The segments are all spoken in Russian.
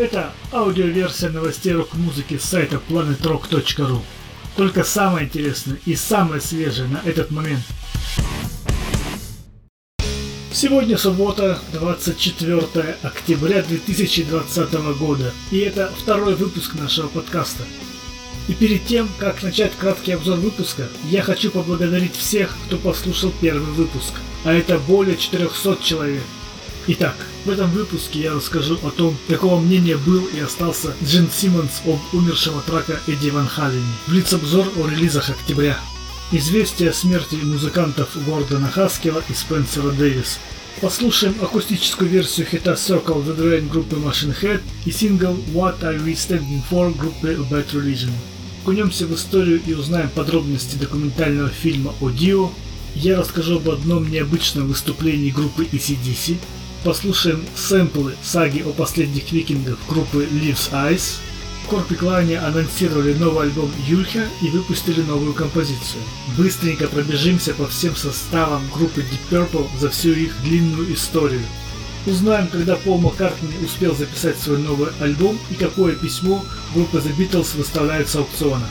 Это аудиоверсия новостей рок-музыки с сайта planetrock.ru. Только самое интересное и самое свежее на этот момент. Сегодня суббота, 24 октября 2020 года, и это второй выпуск нашего подкаста. И перед тем, как начать краткий обзор выпуска, я хочу поблагодарить всех, кто послушал первый выпуск, а это более 400 человек. Итак, в этом выпуске я расскажу о том, какого мнения был и остался Джин Симмонс об умершего трака Эдди Ван Халлене. Блиц-обзор о релизах октября. Известие о смерти музыкантов Гордона Хаскела и Спенсера Дэвис. Послушаем акустическую версию хита Circle the Drain группы Machine Head и сингл What Are We Standing For группы Bad Religion. Окунемся в историю и узнаем подробности документального фильма о Дио. Я расскажу об одном необычном выступлении группы ECDC, послушаем сэмплы саги о последних викингах группы Leaves Eyes. Корпи Клане анонсировали новый альбом Юльха и выпустили новую композицию. Быстренько пробежимся по всем составам группы Deep Purple за всю их длинную историю. Узнаем, когда Пол Маккартни успел записать свой новый альбом и какое письмо группа The Beatles выставляет с аукциона.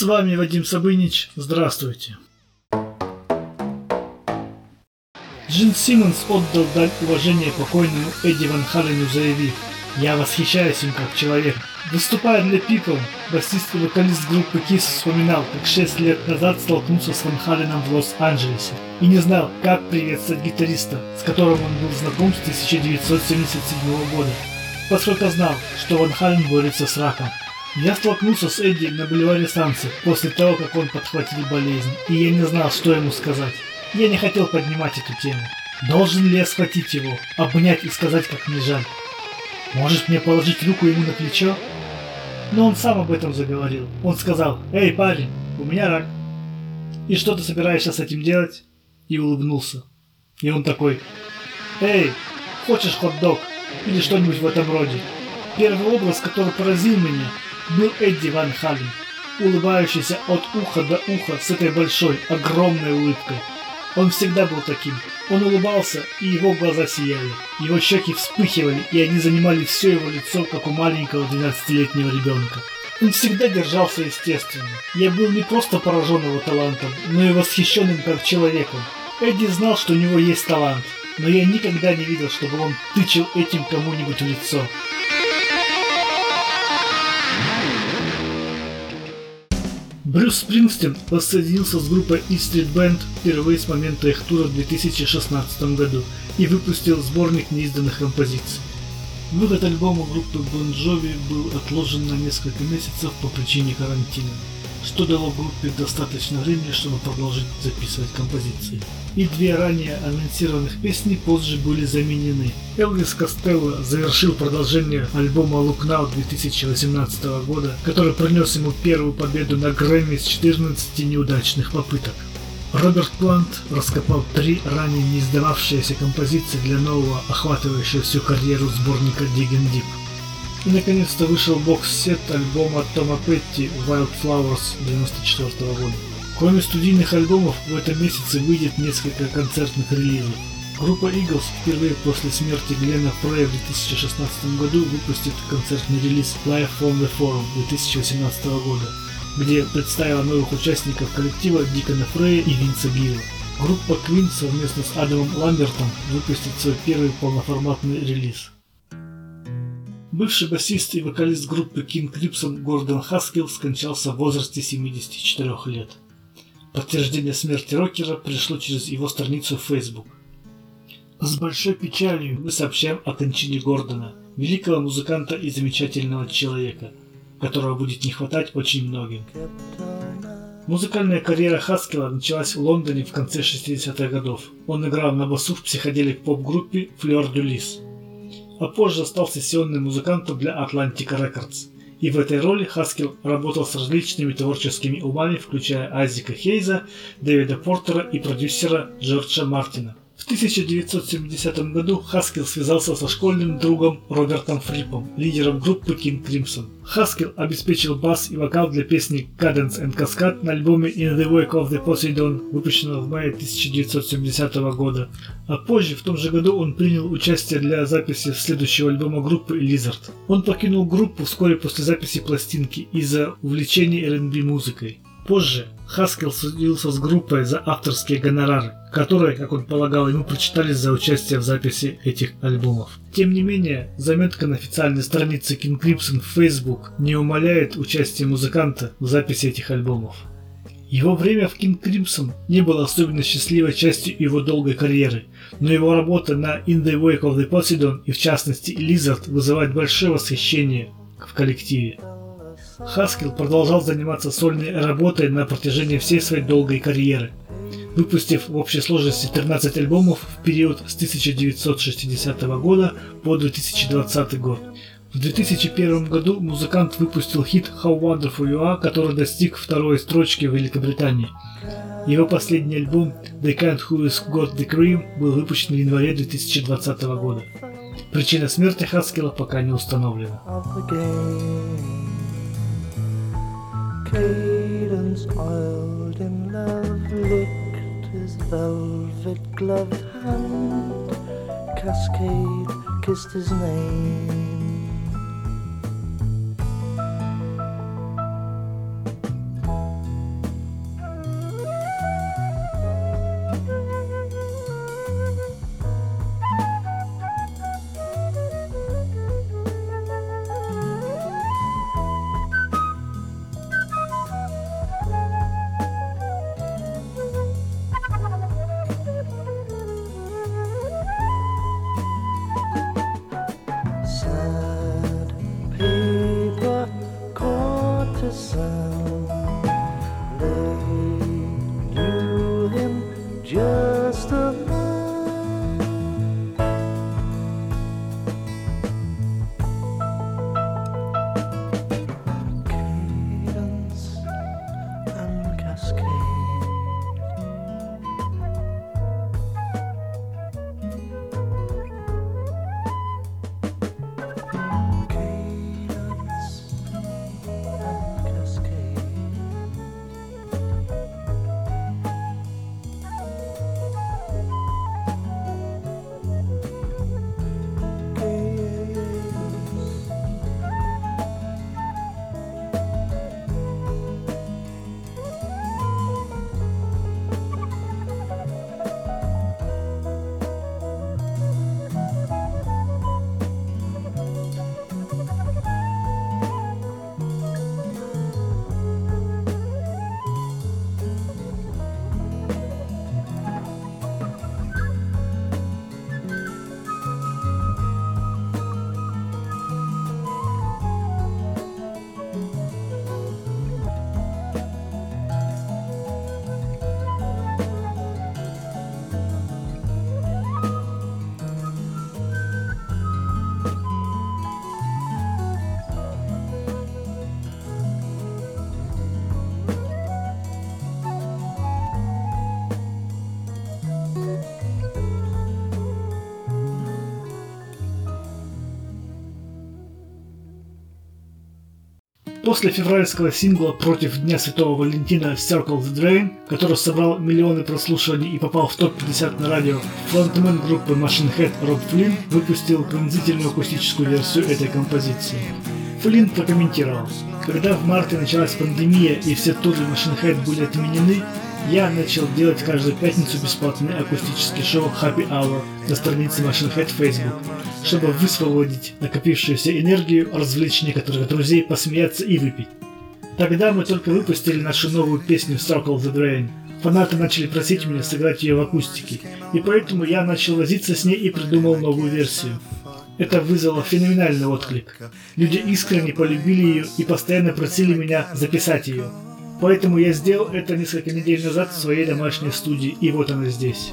С вами Вадим Сабынич. Здравствуйте. Джин Симмонс отдал дань уважения покойному Эдди Ван Халену, заявив «Я восхищаюсь им как человек». Выступая для People, басист и вокалист группы Kiss вспоминал, как 6 лет назад столкнулся с Ван Халеном в Лос-Анджелесе и не знал, как приветствовать гитариста, с которым он был знаком с 1977 года, поскольку знал, что Ван Хален борется с раком. Я столкнулся с Эдди на бульваре станции после того, как он подхватил болезнь, и я не знал, что ему сказать. Я не хотел поднимать эту тему. Должен ли я схватить его, обнять и сказать, как мне жаль? Может мне положить руку ему на плечо? Но он сам об этом заговорил. Он сказал, «Эй, парень, у меня рак». «И что ты собираешься с этим делать?» И улыбнулся. И он такой, «Эй, хочешь хот-дог?» Или что-нибудь в этом роде. Первый образ, который поразил меня, был Эдди Ван Хален, улыбающийся от уха до уха с этой большой, огромной улыбкой. Он всегда был таким. Он улыбался, и его глаза сияли. Его щеки вспыхивали, и они занимали все его лицо, как у маленького 12-летнего ребенка. Он всегда держался естественно. Я был не просто поражен его талантом, но и восхищенным как человеком. Эдди знал, что у него есть талант, но я никогда не видел, чтобы он тычил этим кому-нибудь в лицо. Брюс Спрингстин воссоединился с группой E Street Band впервые с момента их тура в 2016 году и выпустил сборник неизданных композиций. Выход альбома группы Bon Jovi был отложен на несколько месяцев по причине карантина, что дало группе достаточно времени, чтобы продолжить записывать композиции и две ранее анонсированных песни позже были заменены. Элвис Костелло завершил продолжение альбома Look Now 2018 года, который принес ему первую победу на Грэмми с 14 неудачных попыток. Роберт Плант раскопал три ранее не издававшиеся композиции для нового, охватывающего всю карьеру сборника Diggin' Deep. И наконец-то вышел бокс-сет альбома Тома Петти Wildflowers 1994 года. Кроме студийных альбомов, в этом месяце выйдет несколько концертных релизов. Группа Eagles впервые после смерти Глена Фрея в 2016 году выпустит концертный релиз Live from the Forum 2018 года, где представила новых участников коллектива Дикона Фрея и Винса Гилла. Группа Queen совместно с Адамом Ламбертом выпустит свой первый полноформатный релиз. Бывший басист и вокалист группы King Crimson Гордон Хаскилл скончался в возрасте 74 лет. Подтверждение смерти рокера пришло через его страницу в Facebook. С большой печалью мы сообщаем о кончине Гордона, великого музыканта и замечательного человека, которого будет не хватать очень многим. Музыкальная карьера Хаскела началась в Лондоне в конце 60-х годов. Он играл на басу в психоделик поп-группе Fleur de Lis, а позже стал сессионным музыкантом для Atlantic Records И в этой роли Хаскил работал с различными творческими умами, включая Айзека Хейза, Дэвида Портера и продюсера Джорджа Мартина. В 1970 году Хаскил связался со школьным другом Робертом Фрипом, лидером группы King Crimson. Хаскил обеспечил бас и вокал для песни Cadence and Cascade на альбоме In the Wake of the Poseidon, выпущенного в мае 1970 года. А позже, в том же году, он принял участие для записи следующего альбома группы Lizard. Он покинул группу вскоре после записи пластинки из-за увлечения R&B музыкой. Позже Хаскел судился с группой за авторские гонорары, которые, как он полагал, ему прочитались за участие в записи этих альбомов. Тем не менее, заметка на официальной странице King Crimson в Facebook не умаляет участие музыканта в записи этих альбомов. Его время в King Crimson не было особенно счастливой частью его долгой карьеры, но его работа на In the Wake of the Poseidon и в частности Lizard вызывает большое восхищение в коллективе. Хаскил продолжал заниматься сольной работой на протяжении всей своей долгой карьеры, выпустив в общей сложности 13 альбомов в период с 1960 года по 2020 год. В 2001 году музыкант выпустил хит How Wonderful You Are, который достиг второй строчки в Великобритании. Его последний альбом The Kind Who Is Got The Cream был выпущен в январе 2020 года. Причина смерти Хаскила пока не установлена. Cadence oiled in love licked his velvet gloved hand. Cascade kissed his name. После февральского сингла против Дня Святого Валентина Circle the Drain, который собрал миллионы прослушиваний и попал в топ-50 на радио, фронтмен группы Machine Head Роб Флинн выпустил пронзительную акустическую версию этой композиции. Флинн прокомментировал, когда в марте началась пандемия и все туры Machine Head были отменены, я начал делать каждую пятницу бесплатный акустический шоу Happy Hour на странице Machine Head Facebook чтобы высвободить накопившуюся энергию, развлечь некоторых друзей, посмеяться и выпить. Тогда мы только выпустили нашу новую песню Circle the Drain. Фанаты начали просить меня сыграть ее в акустике, и поэтому я начал возиться с ней и придумал новую версию. Это вызвало феноменальный отклик. Люди искренне полюбили ее и постоянно просили меня записать ее. Поэтому я сделал это несколько недель назад в своей домашней студии, и вот она здесь.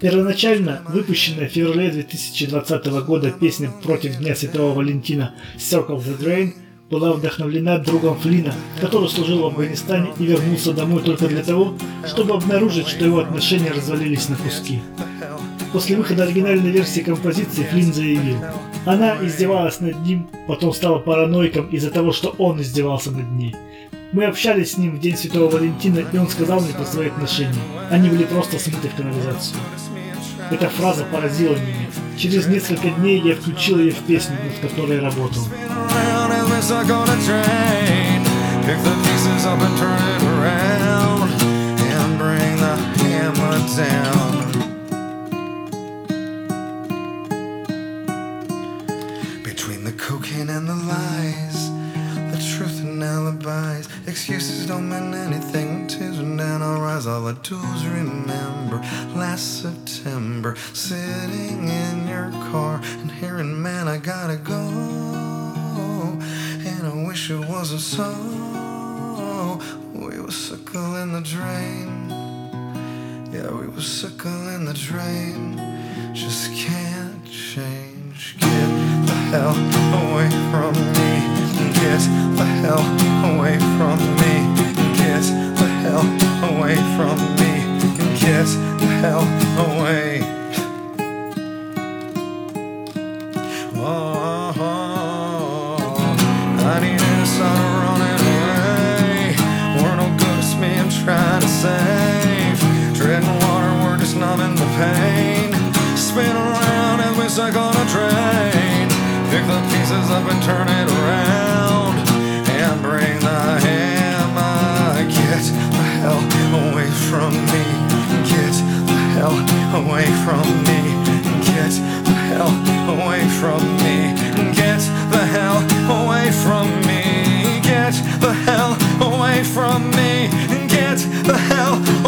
Первоначально выпущенная в феврале 2020 года песня против Дня Святого Валентина Circle the Drain была вдохновлена другом Флина, который служил в Афганистане и вернулся домой только для того, чтобы обнаружить, что его отношения развалились на куски. После выхода оригинальной версии композиции Флинн заявил, она издевалась над ним, потом стала параноиком из-за того, что он издевался над ней. Мы общались с ним в день Святого Валентина, и он сказал мне про свои отношения. Они были просто смыты в канализацию. Эта фраза поразила меня. Через несколько дней я включил ее в песню, над которой работал. Between the cocaine and the lies, and excuses don't mean anything. Tears run down, I'll rise. All do is remember last September, sitting in your car and hearing, man, I gotta go. And I wish it wasn't so. We were in the drain. Yeah, we were in the drain. Just can't change. The hell away from me. Get the hell away from me. Get the hell away from me. Get the hell away. Oh, I need running away. We're no good, me I'm trying to save. Water, we're just numbing the pain. Spin around as we suck on a train. Pick the pieces up and turn it around. And bring the hammer. Get the hell away from me. Get the hell away from me. Get the hell away from me. Get the hell away from me. Get the hell away from me. Get the hell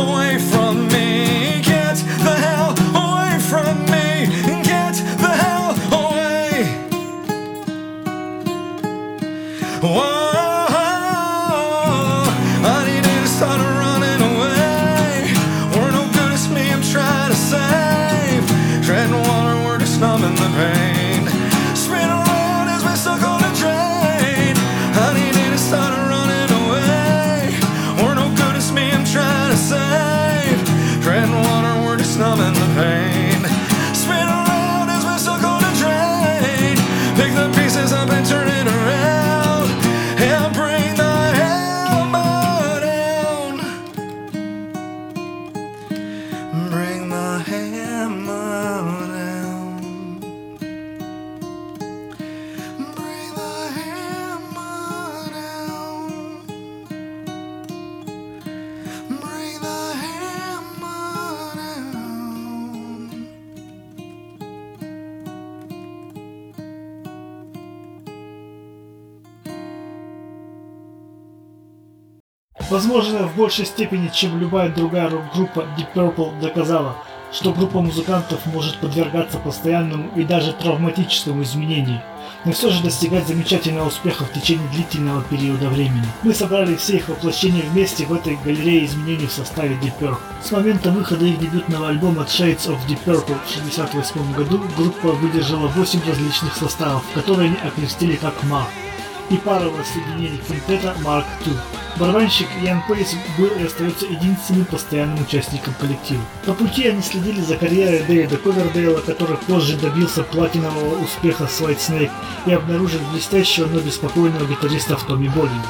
большей степени, чем любая другая рок-группа, Deep Purple доказала, что группа музыкантов может подвергаться постоянному и даже травматическому изменению, но все же достигать замечательного успеха в течение длительного периода времени. Мы собрали все их воплощения вместе в этой галерее изменений в составе Deep Purple. С момента выхода их дебютного альбома Shades of Deep Purple в 1968 году группа выдержала 8 различных составов, которые они окрестили как Mark и парового соединения квинтета Mark II. Барабанщик Ян Пейс был и остается единственным постоянным участником коллектива. По пути они следили за карьерой Дэвида Ковердейла, который позже добился платинового успеха с White Snake и обнаружил блестящего, но беспокойного гитариста в Томми Боллине.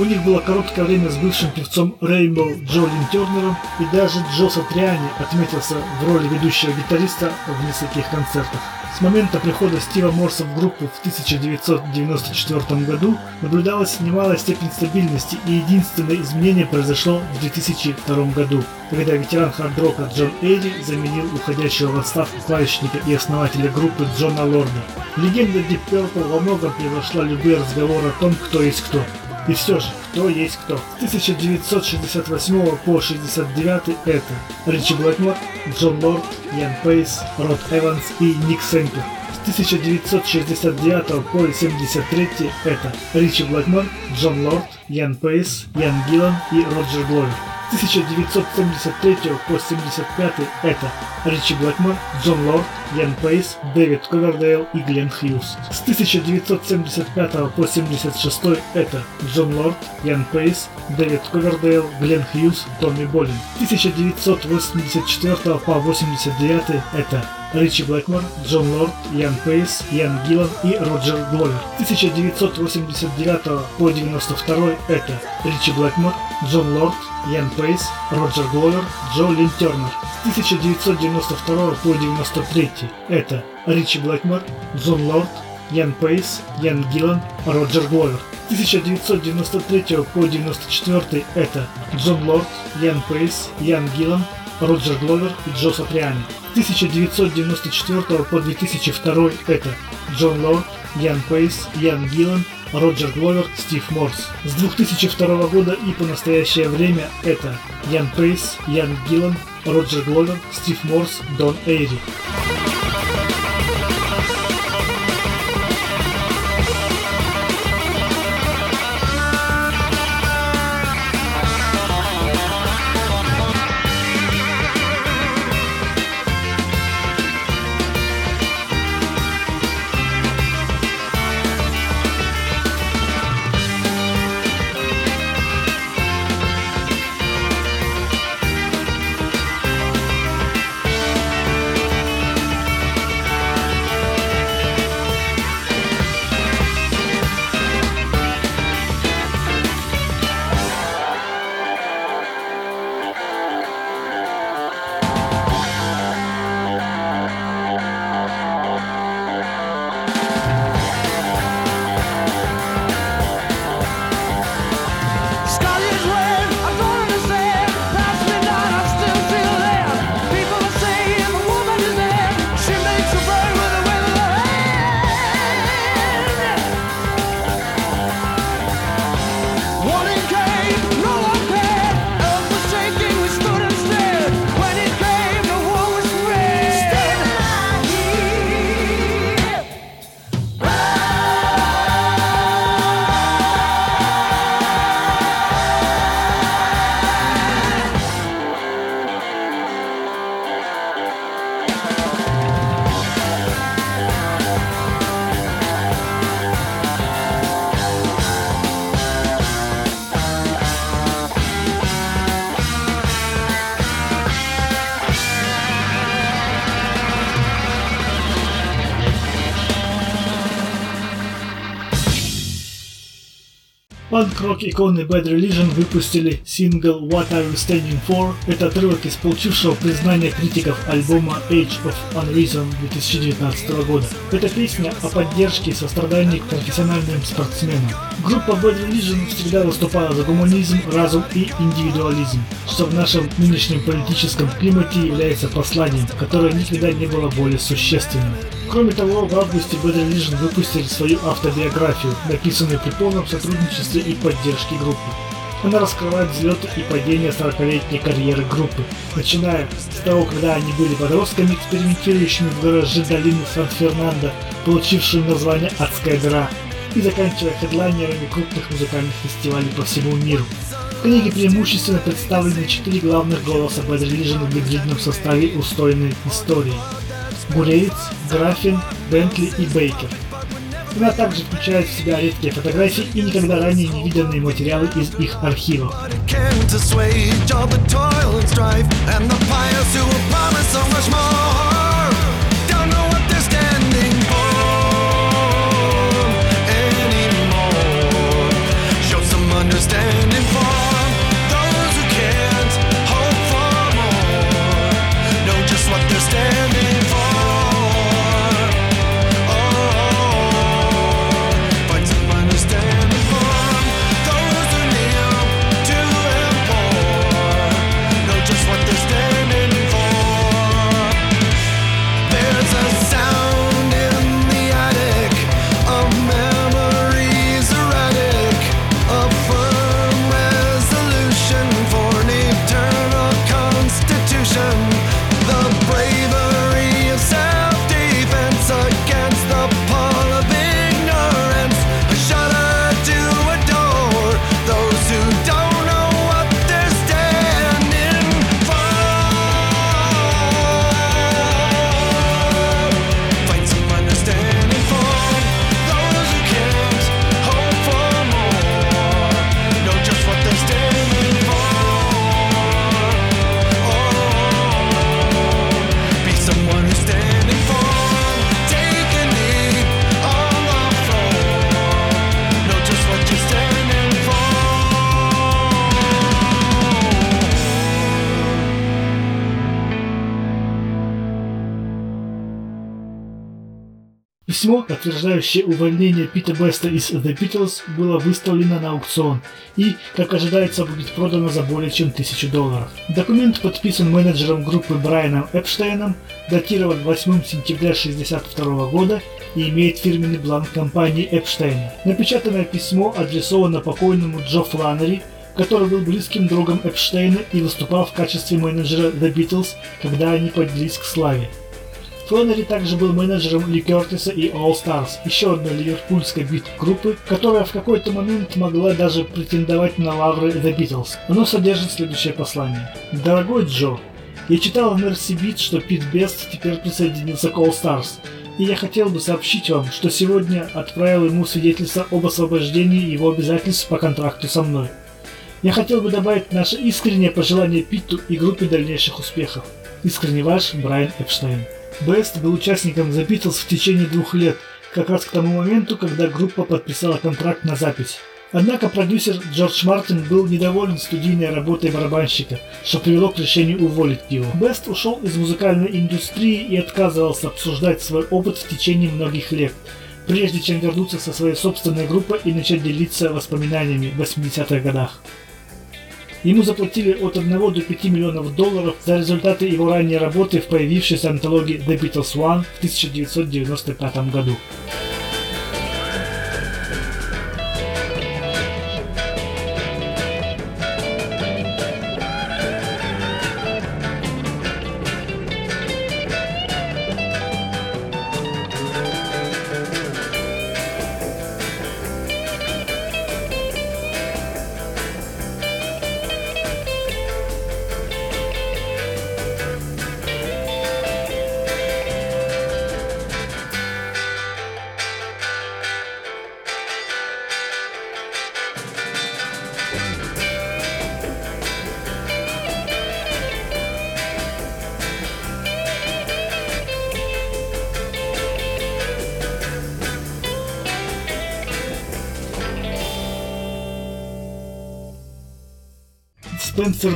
У них было короткое время с бывшим певцом Rainbow Джолин Тернером, и даже Джо Сатриани отметился в роли ведущего гитариста в нескольких концертах. С момента прихода Стива Морса в группу в 1994 году наблюдалась немалая степень стабильности, и единственное изменение произошло в 2002 году, когда ветеран хард-рока Джон Эйди заменил уходящего в отставку клавишника и основателя группы Джона Лорда. Легенда Deep Purple во многом превзошла любые разговоры о том, кто есть кто. И все же, кто есть кто. С 1968 по 69 это Ричи Блэкмор, Джон Лорд, Ян Пейс, Род Эванс и Ник Сэмпер. С 1969 по 73 это Ричи Блэкмор, Джон Лорд, Ян Пейс, Ян Гиллан и Роджер Гловер. С 1973 по 1975 это Ричи Блэкмор, Джон Лорд, Ян Пейс, Дэвид Ковердейл и Глен Хьюз. С 1975 по 1976 это Джон Лорд, Ян Пейс, Дэвид Ковердейл, Глен Хьюз, Томми Болин. С 1984 по 1989 это Ричи Блэкмор, Джон Лорд, Ян Пейс, Ян Гиллан и Роджер Гловер. С 1989 по 1992 это Ричи Блэкмор, Джон Лорд, Ян Пейс, Роджер Гловер, Джо Лин Тернер. С 1992 по 1993 это Ричи Блэкмор, Джон Лорд, Ян Пейс, Ян Гиллан, Роджер Гловер. С 1993 по 1994 это Джон Лорд, Ян Пейс, Ян Гиллан, Роджер Гловер и Джо Сатриани. С 1994 по 2002 это Джон Лорд, Ян Пейс, Ян Гиллан, Роджер Гловер, Стив Морс. С 2002 года и по настоящее время это Ян Пейс, Ян Гиллан, Роджер Гловер, Стив Морс, Дон Эйри. Панк-рок иконы Bad Religion выпустили сингл What Are You Standing For. Это отрывок из получившего признание критиков альбома Age of Unreason 2019 года. Это песня о поддержке и сострадании к профессиональным спортсменам. Группа Bad Religion всегда выступала за гуманизм, разум и индивидуализм, что в нашем нынешнем политическом климате является посланием, которое никогда не было более существенным. Кроме того, в августе Bad выпустили свою автобиографию, написанную при полном сотрудничестве и поддержке группы. Она раскрывает взлеты и падения 40-летней карьеры группы, начиная с того, когда они были подростками, экспериментирующими в гараже долины Сан-Фернандо, получившими название «Адская дыра», и заканчивая хедлайнерами крупных музыкальных фестивалей по всему миру. В книге преимущественно представлены четыре главных голоса Bad Religion в гибридном составе устойной истории. Гуревиц, Графин, Бентли и Бейкер. Она также включает в себя редкие фотографии и никогда ранее не виденные материалы из их strife and the pious who will promise so much more Письмо, подтверждающее увольнение Пита Беста из The Beatles, было выставлено на аукцион и, как ожидается, будет продано за более чем тысячу долларов. Документ подписан менеджером группы Брайаном Эпштейном, датирован 8 сентября 1962 года и имеет фирменный бланк компании Эпштейна. Напечатанное письмо адресовано покойному Джо Фланнери, который был близким другом Эпштейна и выступал в качестве менеджера The Beatles, когда они поднялись к славе. Фланнери также был менеджером Ли Кертиса и All Stars, еще одной ливерпульской бит-группы, которая в какой-то момент могла даже претендовать на лавры The Beatles. Оно содержит следующее послание. «Дорогой Джо, я читал в Mercy Beat, что Пит Бест теперь присоединился к All Stars, и я хотел бы сообщить вам, что сегодня отправил ему свидетельство об освобождении его обязательств по контракту со мной. Я хотел бы добавить наше искреннее пожелание Питту и группе дальнейших успехов. Искренне ваш Брайан Эпштейн. Бест был участником The Beatles в течение двух лет, как раз к тому моменту, когда группа подписала контракт на запись. Однако продюсер Джордж Мартин был недоволен студийной работой барабанщика, что привело к решению уволить его. Бест ушел из музыкальной индустрии и отказывался обсуждать свой опыт в течение многих лет, прежде чем вернуться со своей собственной группой и начать делиться воспоминаниями в 80-х годах. Ему заплатили от 1 до 5 миллионов долларов за результаты его ранней работы в появившейся антологии The Beatles One в 1995 году.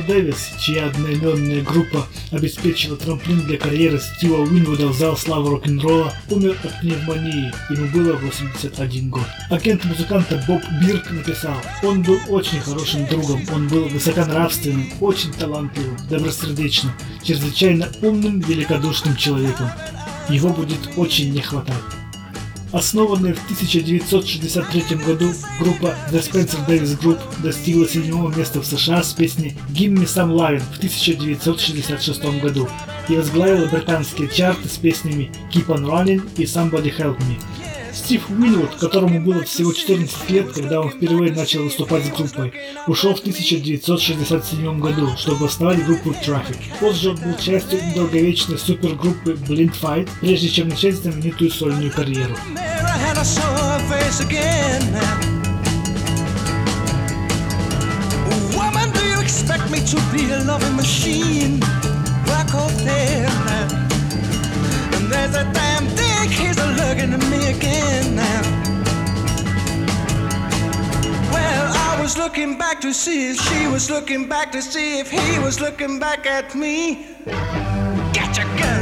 Дэвис, чья одноименная группа обеспечила трамплин для карьеры Стива Уинвуда в зал славы рок-н-ролла, умер от пневмонии, ему было 81 год. Агент музыканта Боб Бирк написал, он был очень хорошим другом, он был высоконравственным, очень талантливым, добросердечным, чрезвычайно умным, великодушным человеком. Его будет очень не хватать. Основанная в 1963 году группа The Spencer Davis Group достигла седьмого места в США с песней Give Me Some Lovin' в 1966 году и возглавила британские чарты с песнями Keep On Running и Somebody Help Me. Стив Уинвуд, которому было всего 14 лет, когда он впервые начал выступать с группой, ушел в 1967 году, чтобы основать группу Traffic. Позже он был частью долговечной супергруппы Blind Fight, прежде чем начать знаменитую сольную карьеру. expect a loving looking at me again now. Well, I was looking back to see if she was looking back to see if he was looking back at me. Get your gun.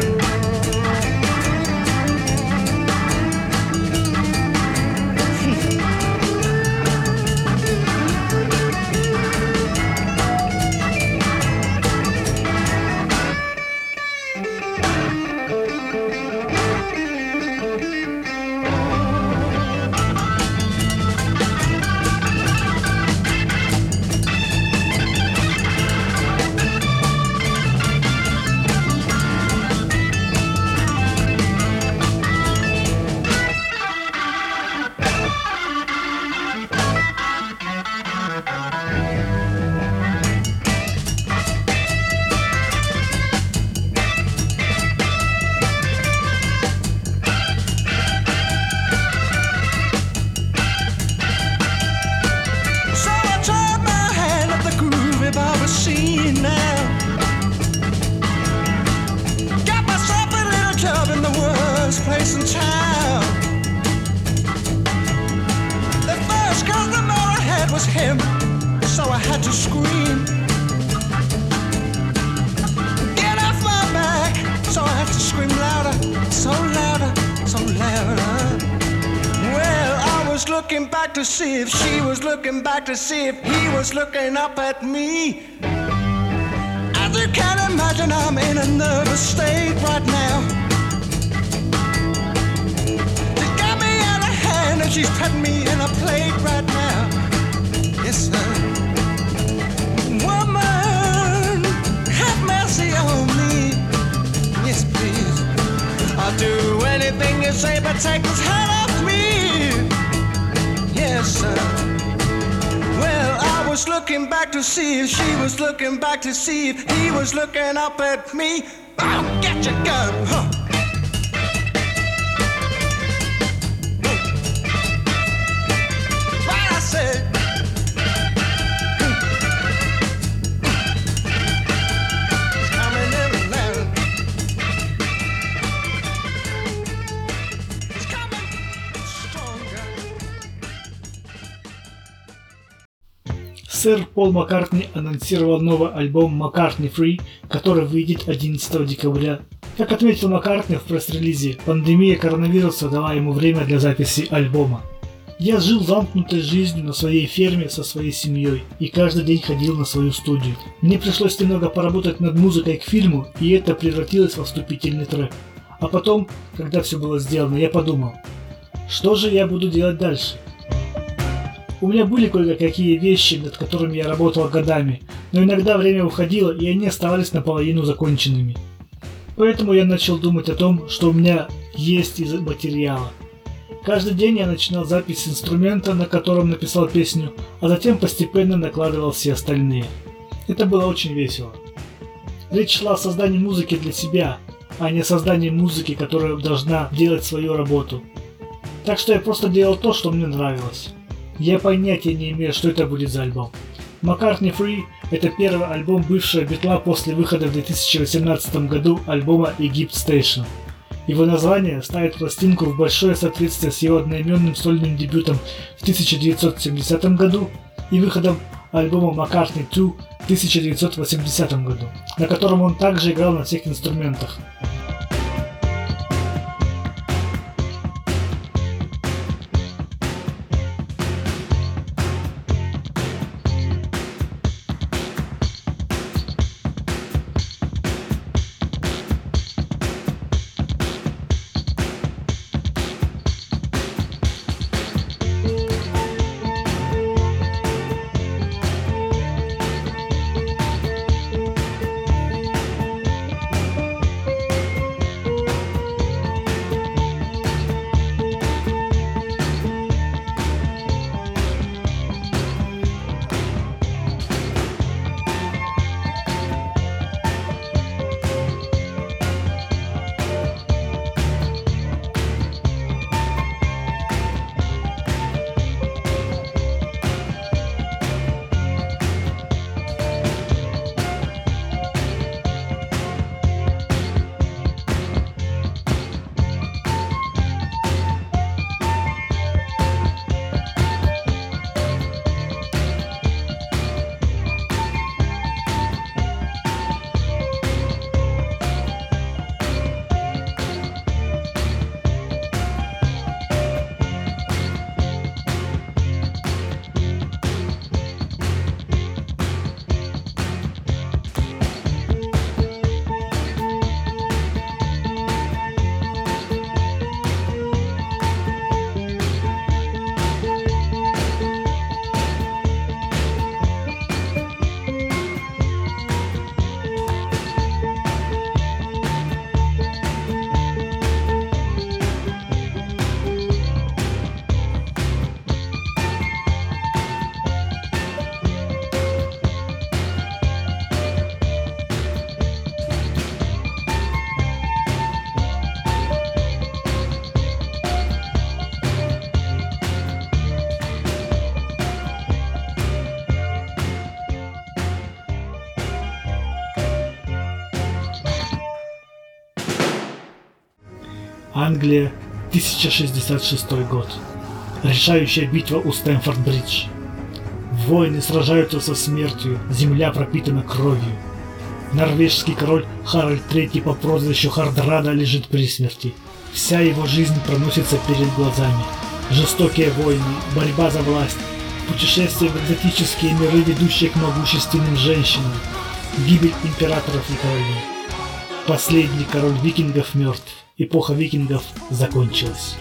To see if he was looking up at me. As you can imagine, I'm in a nervous state right now. She got me out of hand and she's putting me in a plate right now. Yes, sir. Woman, have mercy on me. Yes, please. I'll do anything you say, but take this hat was looking back to see if she was looking back to see if he was looking up at me. I'll get your gun, huh? Сэр Пол Маккартни анонсировал новый альбом «Маккартни Free», который выйдет 11 декабря. Как отметил Маккартни в пресс-релизе, пандемия коронавируса дала ему время для записи альбома. Я жил замкнутой жизнью на своей ферме со своей семьей и каждый день ходил на свою студию. Мне пришлось немного поработать над музыкой к фильму, и это превратилось во вступительный трек. А потом, когда все было сделано, я подумал, что же я буду делать дальше? У меня были кое-какие вещи, над которыми я работал годами, но иногда время уходило, и они оставались наполовину законченными. Поэтому я начал думать о том, что у меня есть из материала. Каждый день я начинал запись инструмента, на котором написал песню, а затем постепенно накладывал все остальные. Это было очень весело. Речь шла о создании музыки для себя, а не о создании музыки, которая должна делать свою работу. Так что я просто делал то, что мне нравилось. Я понятия не имею, что это будет за альбом. Маккартни Free – это первый альбом бывшего Битла после выхода в 2018 году альбома Egypt Station. Его название ставит пластинку в большое соответствие с его одноименным сольным дебютом в 1970 году и выходом альбома Маккартни 2 в 1980 году, на котором он также играл на всех инструментах. Англия, 1066 год. Решающая битва у Стэнфорд-Бридж. Воины сражаются со смертью, земля пропитана кровью. Норвежский король Харальд III по прозвищу Хардрада лежит при смерти. Вся его жизнь проносится перед глазами. Жестокие войны, борьба за власть, путешествия в экзотические миры, ведущие к могущественным женщинам, гибель императоров и королей. Последний король викингов мертв. Эпоха викингов закончилась.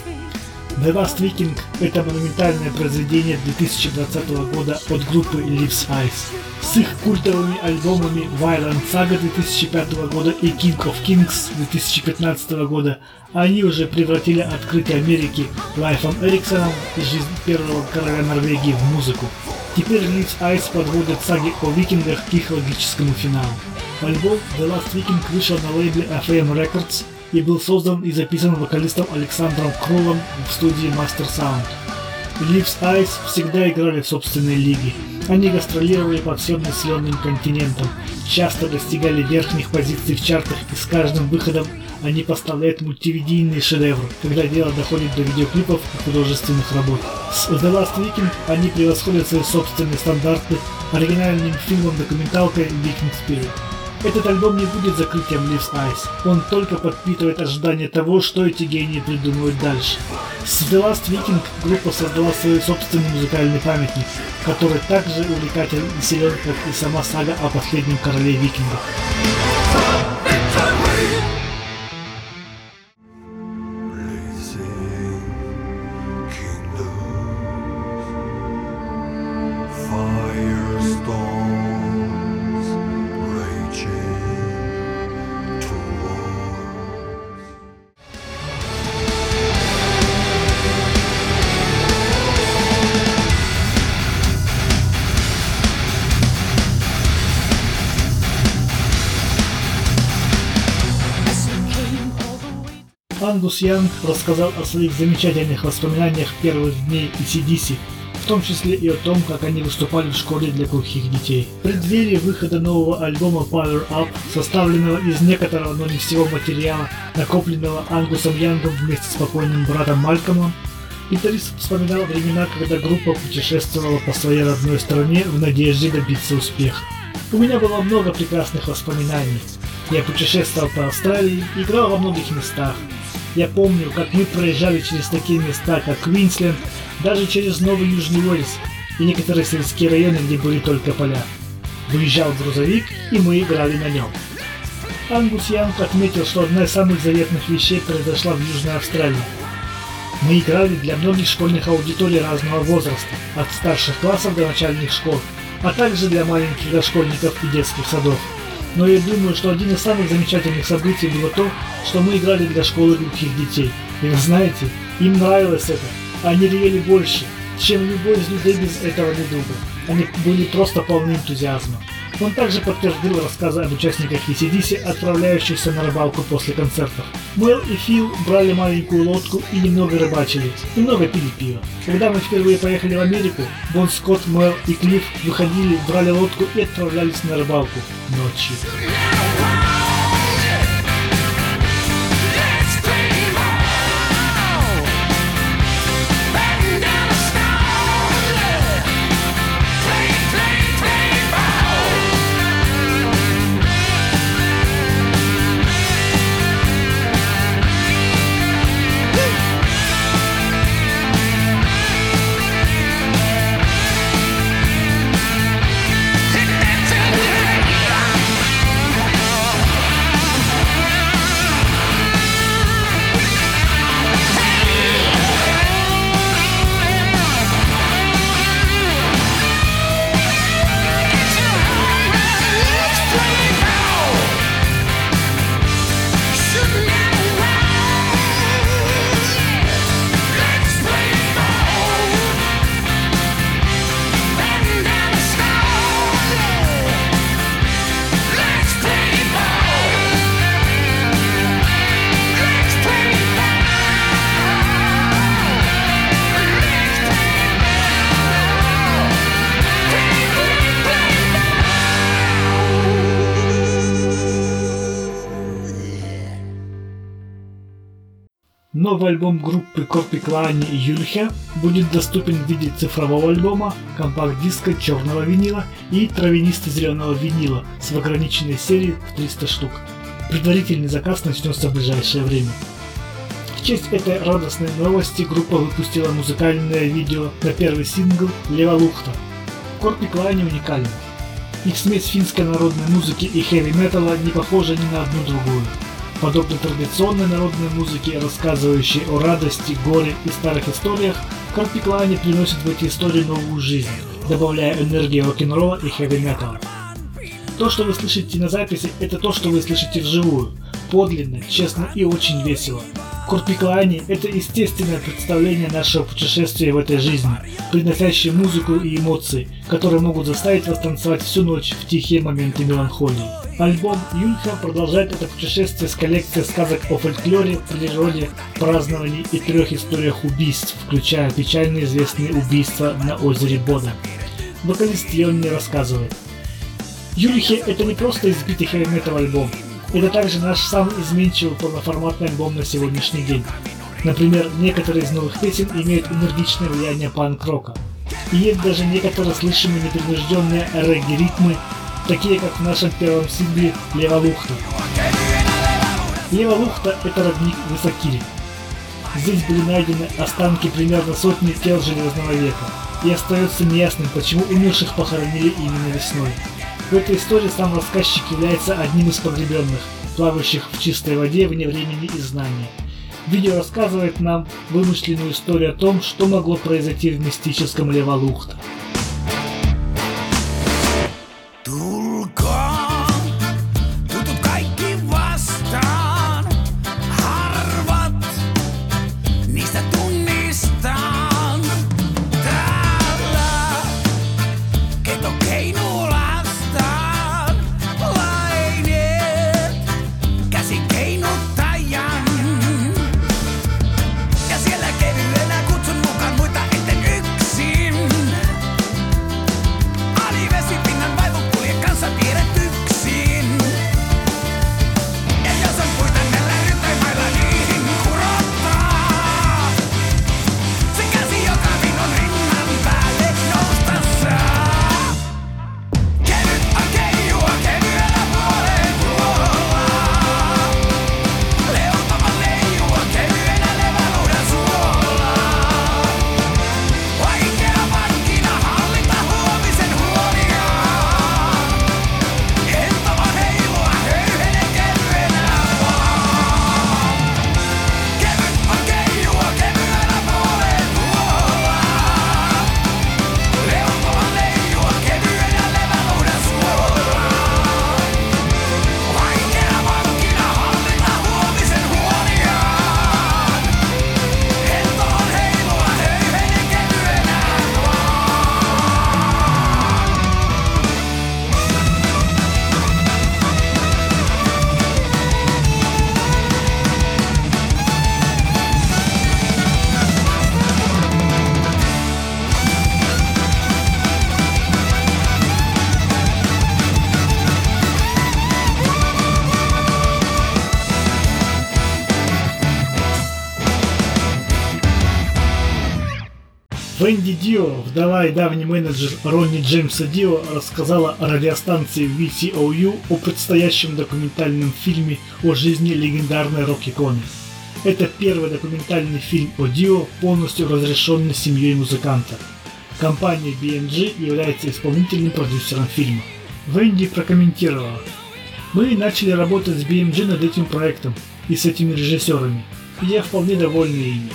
The Last Viking – это монументальное произведение 2020 года от группы Leaves Eyes. С их культовыми альбомами Violent Saga 2005 года и King of Kings 2015 года они уже превратили открытие Америки Лайфом Эриксоном и жизнь первого короля Норвегии в музыку. Теперь Leaves Eyes подводят саги о викингах к их логическому финалу. Альбом The Last Viking вышел на лейбле FM Records и был создан и записан вокалистом Александром Крулом в студии Master Sound. Leaves Eyes всегда играли в собственной лиге. Они гастролировали по всем населенным континентам, часто достигали верхних позиций в чартах и с каждым выходом они поставляют мультивидийные шедевры, когда дело доходит до видеоклипов и художественных работ. С The Last Weekend они превосходят свои собственные стандарты оригинальным фильмом-документалкой Viking Spirit. Этот альбом не будет закрытием Leaves Eyes. Он только подпитывает ожидание того, что эти гении придумают дальше. С The Last Viking группа создала свой собственный музыкальный памятник, который также увлекателен и силен, как и сама сага о последнем короле викингов. Янг рассказал о своих замечательных воспоминаниях первых дней ECDC, в том числе и о том, как они выступали в школе для глухих детей. В преддверии выхода нового альбома Power Up, составленного из некоторого, но не всего материала, накопленного Ангусом Янгом вместе с покойным братом Малькомом, гитарист вспоминал времена, когда группа путешествовала по своей родной стране в надежде добиться успеха. У меня было много прекрасных воспоминаний. Я путешествовал по Австралии, играл во многих местах. Я помню, как мы проезжали через такие места, как Квинсленд, даже через Новый Южный Уэльс и некоторые сельские районы, где были только поля. Выезжал грузовик, и мы играли на нем. Ангус Янг отметил, что одна из самых заветных вещей произошла в Южной Австралии. Мы играли для многих школьных аудиторий разного возраста, от старших классов до начальных школ, а также для маленьких дошкольников и детских садов. Но я думаю, что один из самых замечательных событий было то, что мы играли для школы глухих детей. И вы знаете, им нравилось это. Они ревели больше, чем любой из людей без этого недуга. Они были просто полны энтузиазма. Он также подтвердил рассказы об участниках ECDC, отправляющихся на рыбалку после концертов. Мэл и Фил брали маленькую лодку и немного рыбачили, немного пили пиво. Когда мы впервые поехали в Америку, Бон Скотт, Мэл и Клифф выходили, брали лодку и отправлялись на рыбалку ночью. Новый альбом группы Корпи Клани и Юльхе будет доступен в виде цифрового альбома, компакт-диска черного винила и травянисто-зеленого винила с в ограниченной серии в 300 штук. Предварительный заказ начнется в ближайшее время. В честь этой радостной новости группа выпустила музыкальное видео на первый сингл «Лева Лухта». Корпи Клайне уникальна. Их смесь финской народной музыки и хэви-металла не похожа ни на одну другую. Подобно традиционной народной музыке, рассказывающей о радости, горе и старых историях, Корпи Клайне приносит в эти истории новую жизнь, добавляя энергии рок-н-ролла и хэви-металла. То, что вы слышите на записи, это то, что вы слышите вживую. Подлинно, честно и очень весело. Курпиклани – это естественное представление нашего путешествия в этой жизни, приносящее музыку и эмоции, которые могут заставить вас танцевать всю ночь в тихие моменты меланхолии. Альбом Юнха продолжает это путешествие с коллекцией сказок о фольклоре, природе, праздновании и трех историях убийств, включая печально известные убийства на озере Бода. Вокалист Йон не рассказывает. Юлихи – это не просто избитый хэви-метал альбом, это также наш самый изменчивый полноформатный альбом на сегодняшний день. Например, некоторые из новых песен имеют энергичное влияние панк-рока. И есть даже некоторые слышимые непринужденные регги-ритмы, такие как в нашем первом сингле «Лева Лухта». «Лева Лухта» — это родник Высокири. Здесь были найдены останки примерно сотни тел Железного века, и остается неясным, почему умерших похоронили именно весной. В этой истории сам рассказчик является одним из погребенных, плавающих в чистой воде вне времени и знания. Видео рассказывает нам вымышленную историю о том, что могло произойти в мистическом Левалухта. Вдова и давний менеджер Ронни Джеймса Дио, рассказала радиостанции VCOU о предстоящем документальном фильме о жизни легендарной рок-иконы. Это первый документальный фильм о Дио, полностью разрешенный семьей музыканта. Компания BMG является исполнительным продюсером фильма. Венди прокомментировала. Мы начали работать с BMG над этим проектом и с этими режиссерами. И я вполне довольна ими.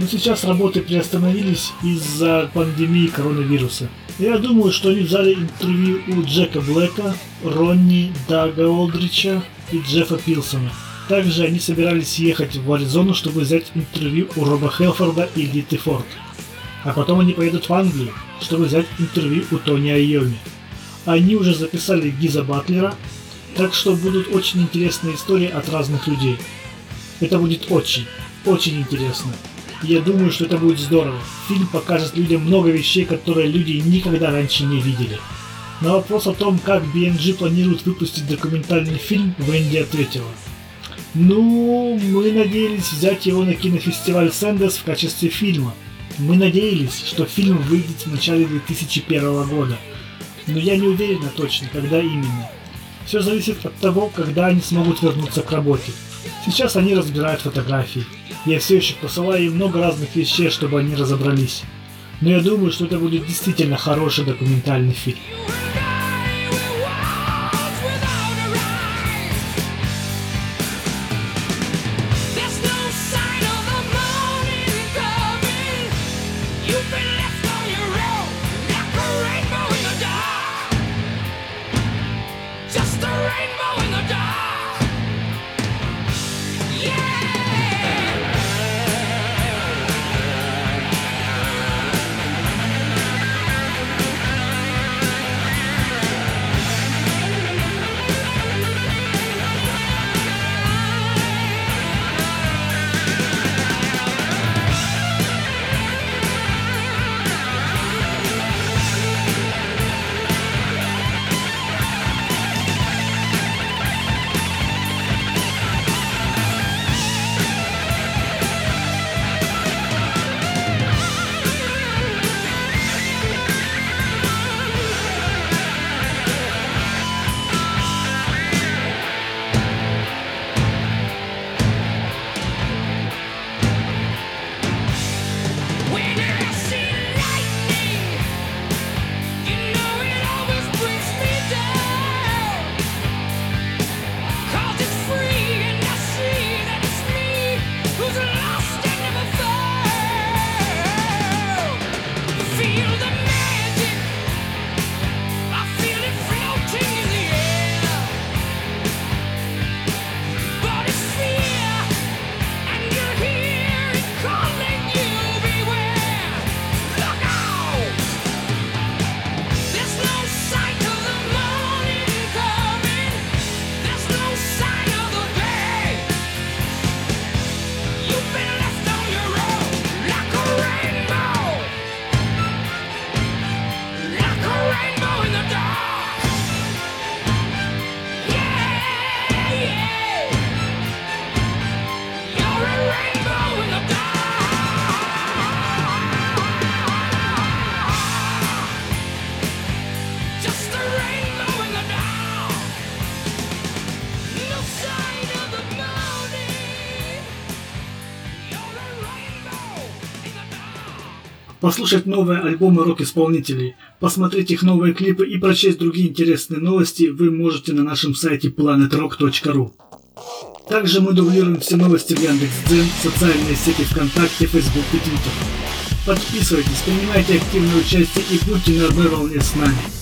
Но сейчас работы приостановились из-за пандемии коронавируса. Я думаю, что они взяли интервью у Джека Блэка, Ронни, Дага Олдрича и Джеффа Пилсона. Также они собирались ехать в Аризону, чтобы взять интервью у Роба Хелфорда и Литы Форд. А потом они поедут в Англию, чтобы взять интервью у Тони Айоми. Они уже записали Гиза Батлера, так что будут очень интересные истории от разных людей. Это будет очень, очень интересно. И Я думаю, что это будет здорово. Фильм покажет людям много вещей, которые люди никогда раньше не видели. На вопрос о том, как BMG планирует выпустить документальный фильм, Венди ответила. Ну, мы надеялись взять его на кинофестиваль Сэндерс в качестве фильма. Мы надеялись, что фильм выйдет в начале 2001 года. Но я не уверена точно, когда именно. Все зависит от того, когда они смогут вернуться к работе. Сейчас они разбирают фотографии. Я все еще посылаю им много разных вещей, чтобы они разобрались. Но я думаю, что это будет действительно хороший документальный фильм. Послушать новые альбомы рок-исполнителей, посмотреть их новые клипы и прочесть другие интересные новости вы можете на нашем сайте planetrock.ru. Также мы дублируем все новости в Яндекс.Дзен, социальные сети ВКонтакте, Фейсбук и Твиттер. Подписывайтесь, принимайте активное участие и будьте на одной волне с нами.